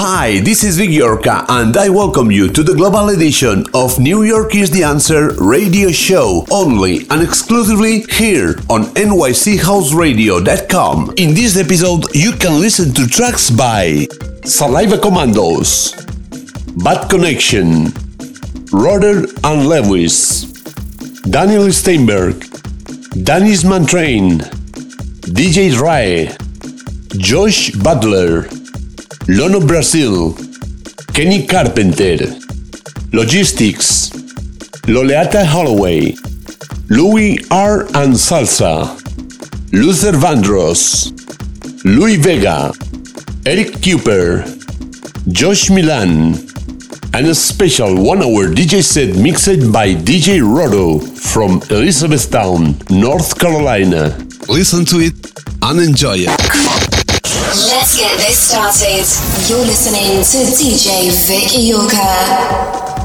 Hi, this is Vic Iorca, and I welcome you to the global edition of New York is the Answer radio show, only and exclusively here on NYCHouseradio.com. In this episode, you can listen to tracks by Saliva Commandos, Bad Connection, Roder and Lewis, Daniel Steinberg, Danis Mantrain, DJ Rai, Josh Butler, Lono Brazil, Kenny Carpenter, Logistics, Loleatta Holloway, Louis R. and Salsa, Luther Vandross, Louie Vega, Eric Cooper, Josh Milan, and a special one hour DJ set mixed by DJ Rodo from Elizabethtown, North Carolina. Listen to it and enjoy it. Let's get this started. You're listening to DJ Vic Iorca.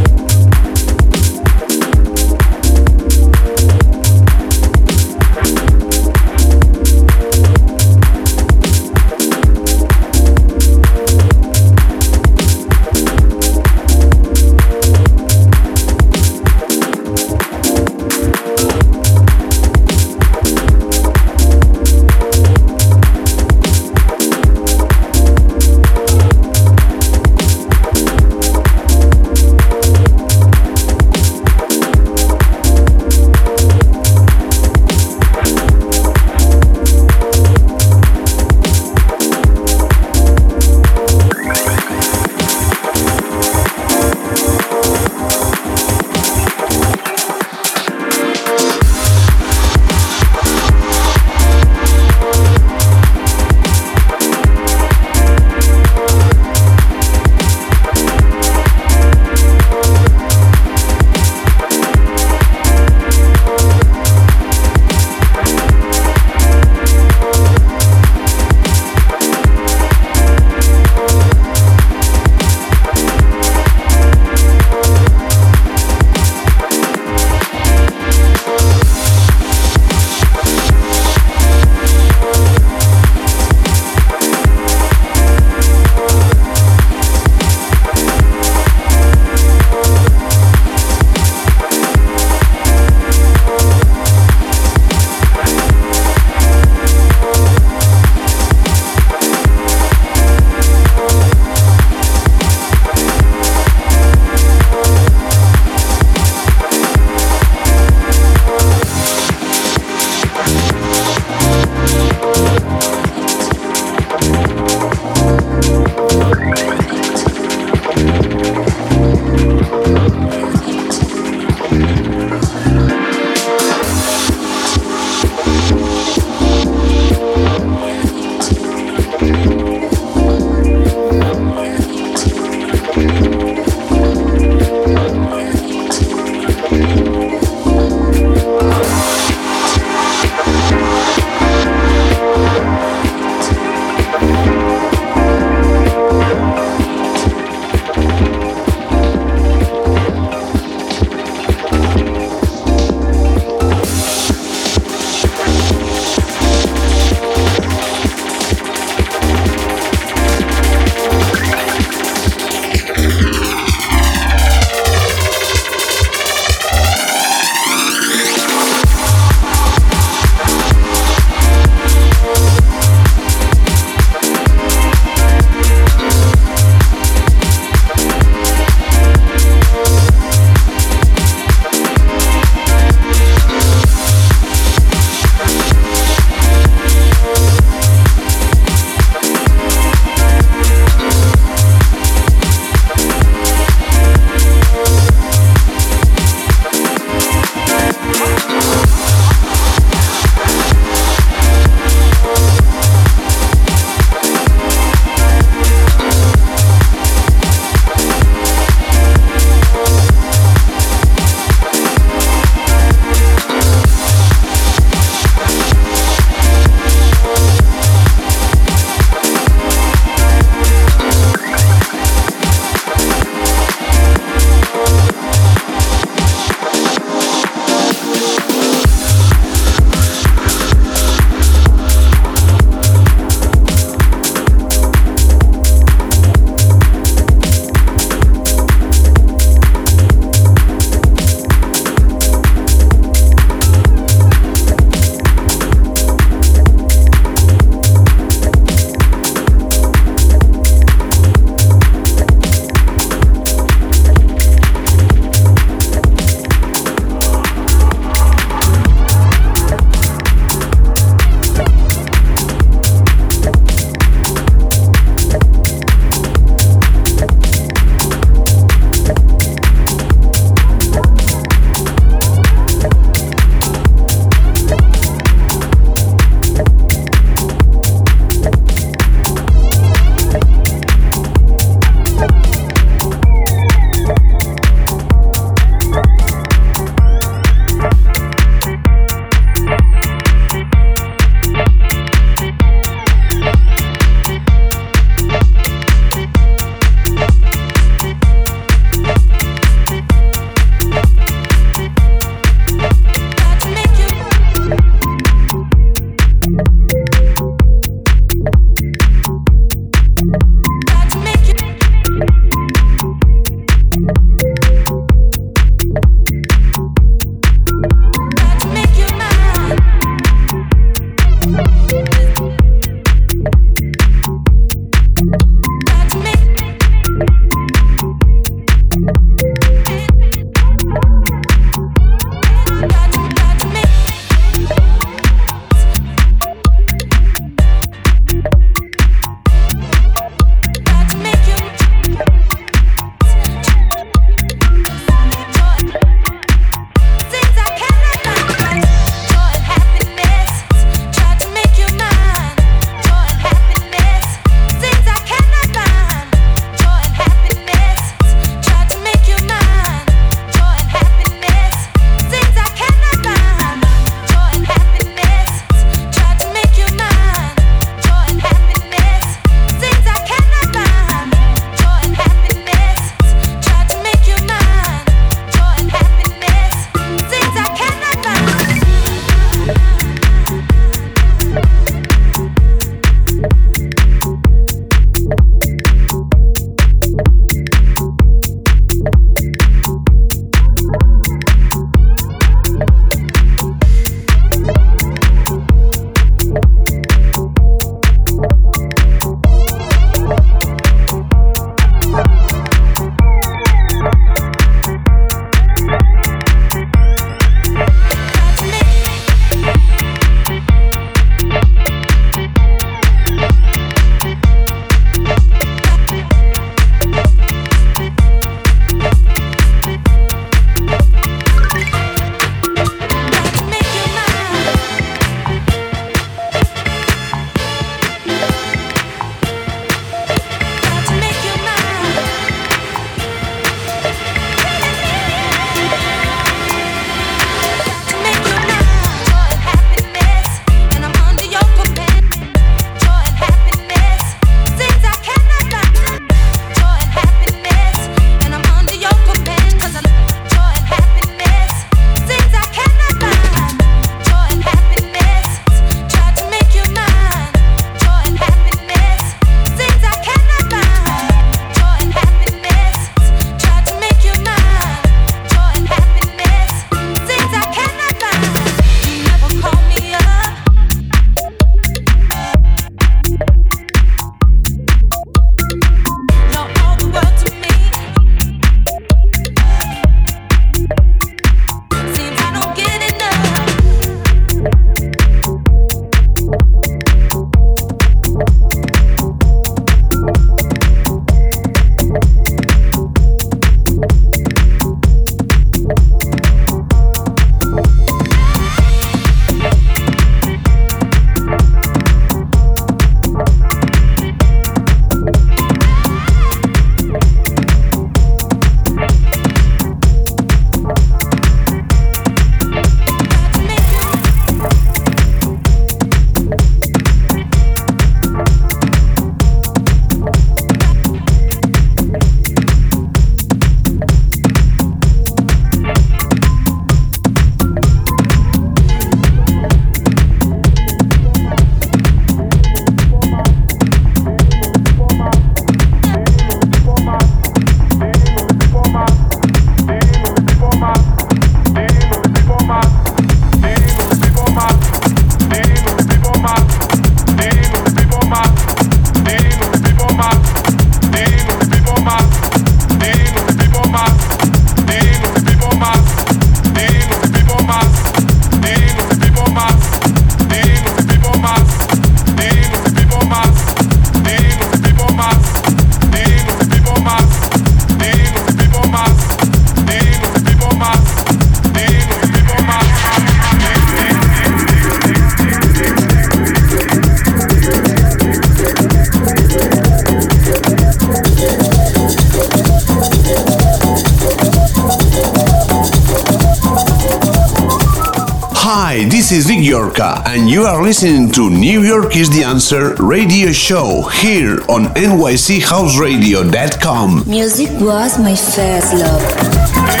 Listening to New York is the Answer radio show here on NYCHouseradio.com. Music was my first love.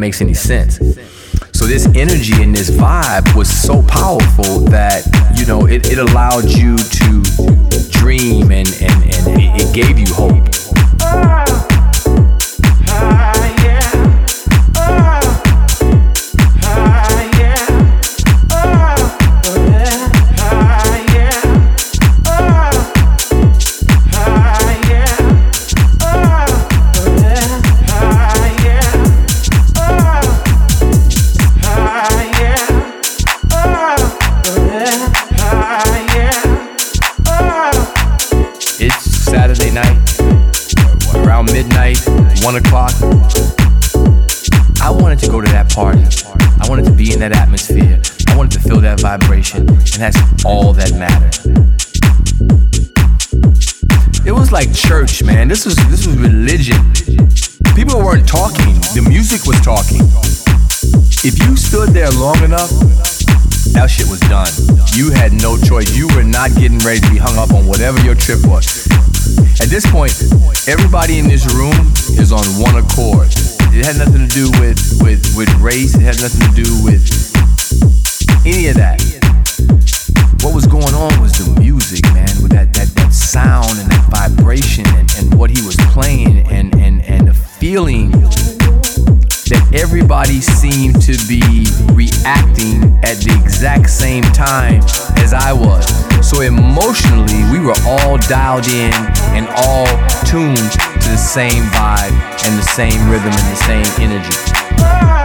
Makes any sense. So this energy and this vibe was so powerful that, you know, it, it allowed you church, man. This was this was religion. People weren't talking. The music was talking. If you stood there long enough, that shit was done. You had no choice. You were not getting ready to be hung up on whatever your trip was. At this point, everybody in this room is on one accord. It had nothing to do with, with, with race, it had nothing to do with any of that. Feeling that everybody seemed to be reacting at the exact same time as I was. So emotionally, we were all dialed in and all tuned to the same vibe and the same rhythm and the same energy.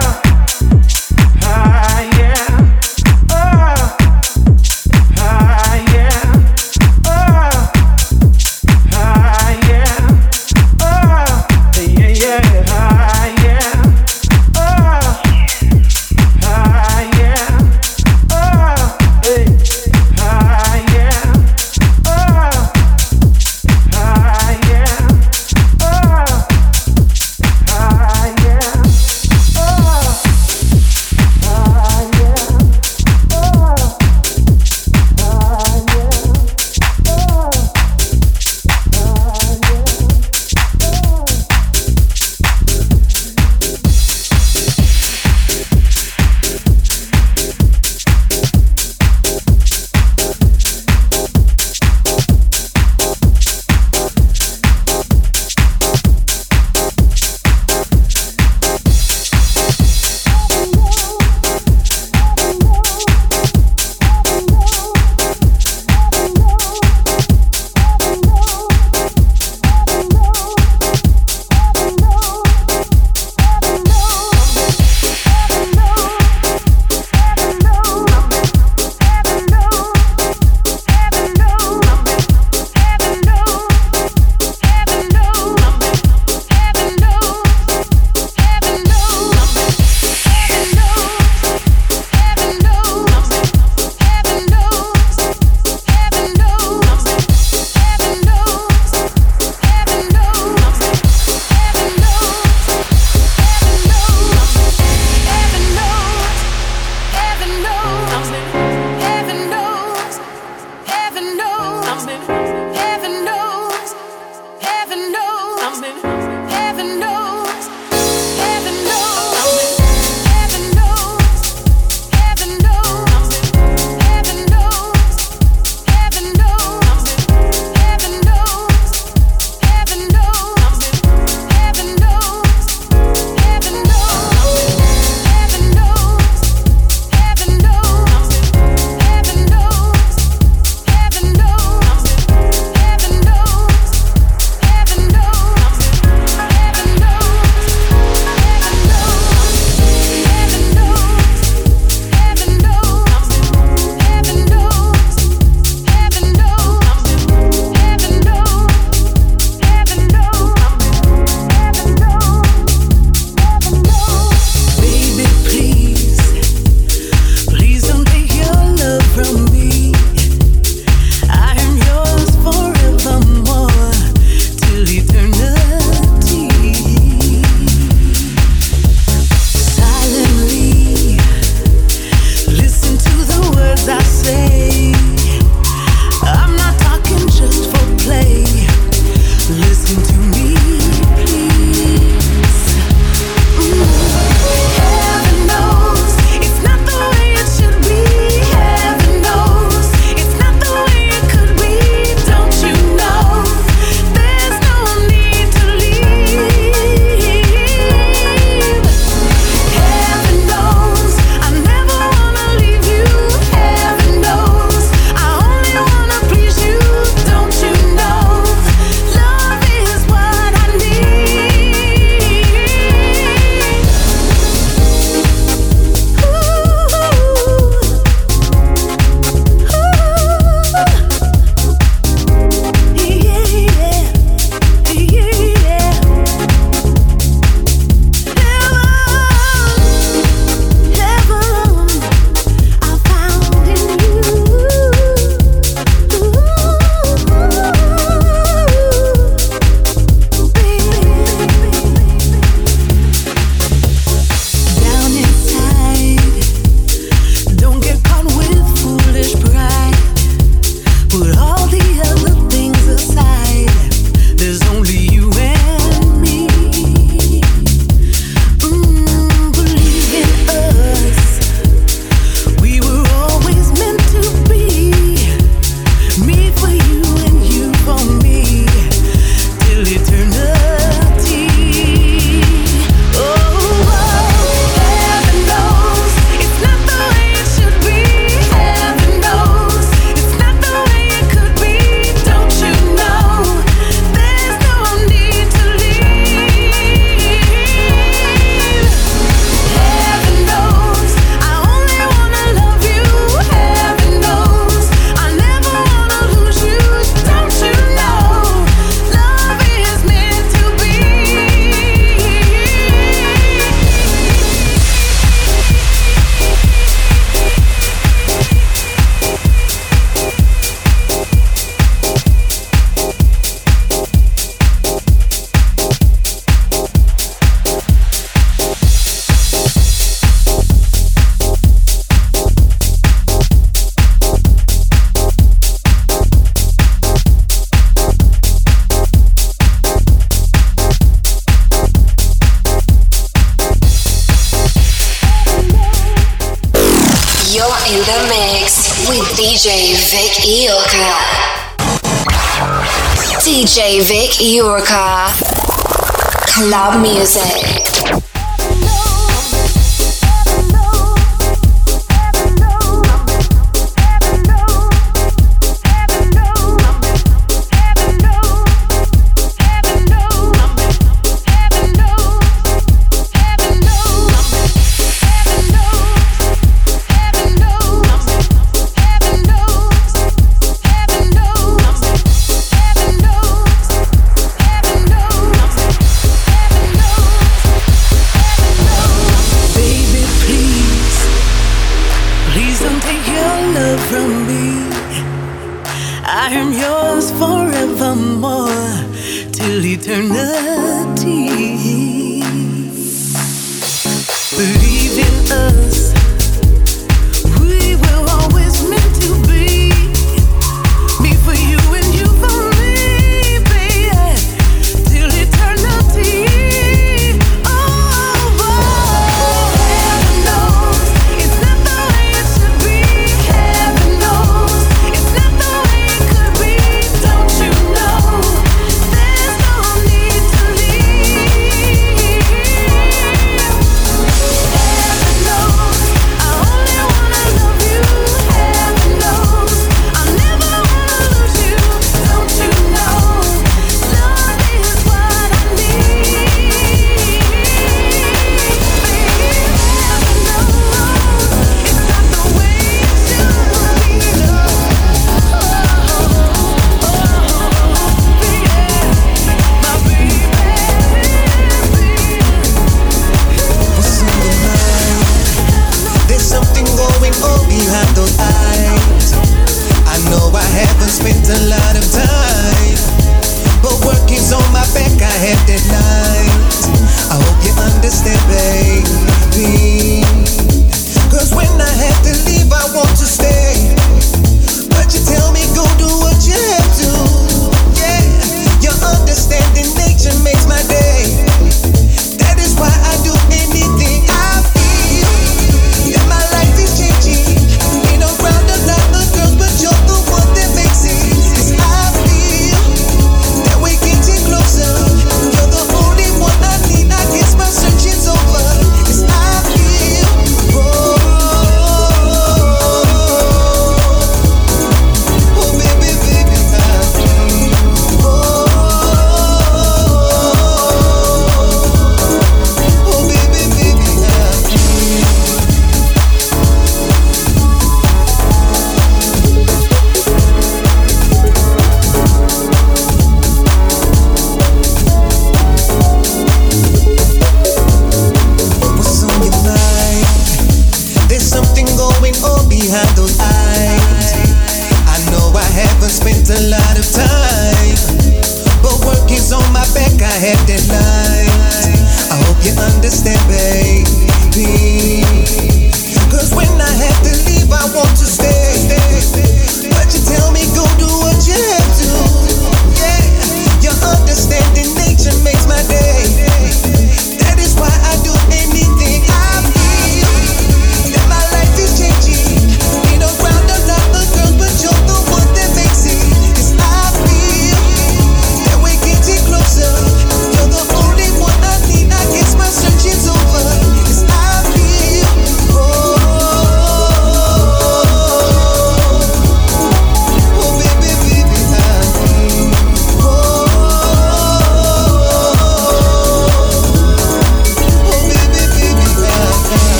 Music.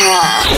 Iorka.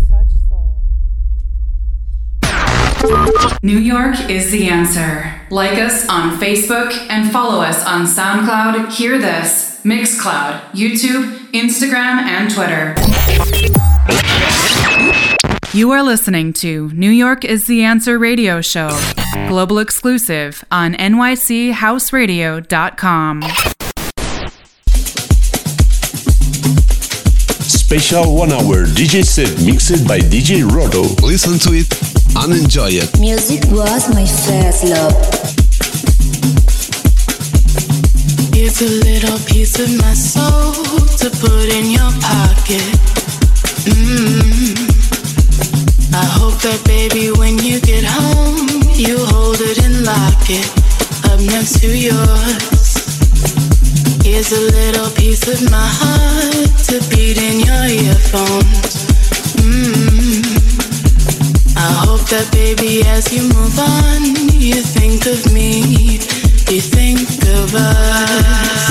New York is the answer. Like us on Facebook and follow us on SoundCloud, Hear This, Mixcloud, YouTube, Instagram, and Twitter. You are listening to New York is the Answer radio show, global exclusive on nychouseradio.com. Special one hour DJ set mixed by DJ Roto. Listen to it and enjoy it. Music was my first love. It's a little piece of my soul to put in your pocket. Mm. I hope that baby, when you get home, you hold it and lock it up next to yours. Here's a little piece of my heart to beat in your earphones. Mm. that baby, as you move on, you think of me, you think of us.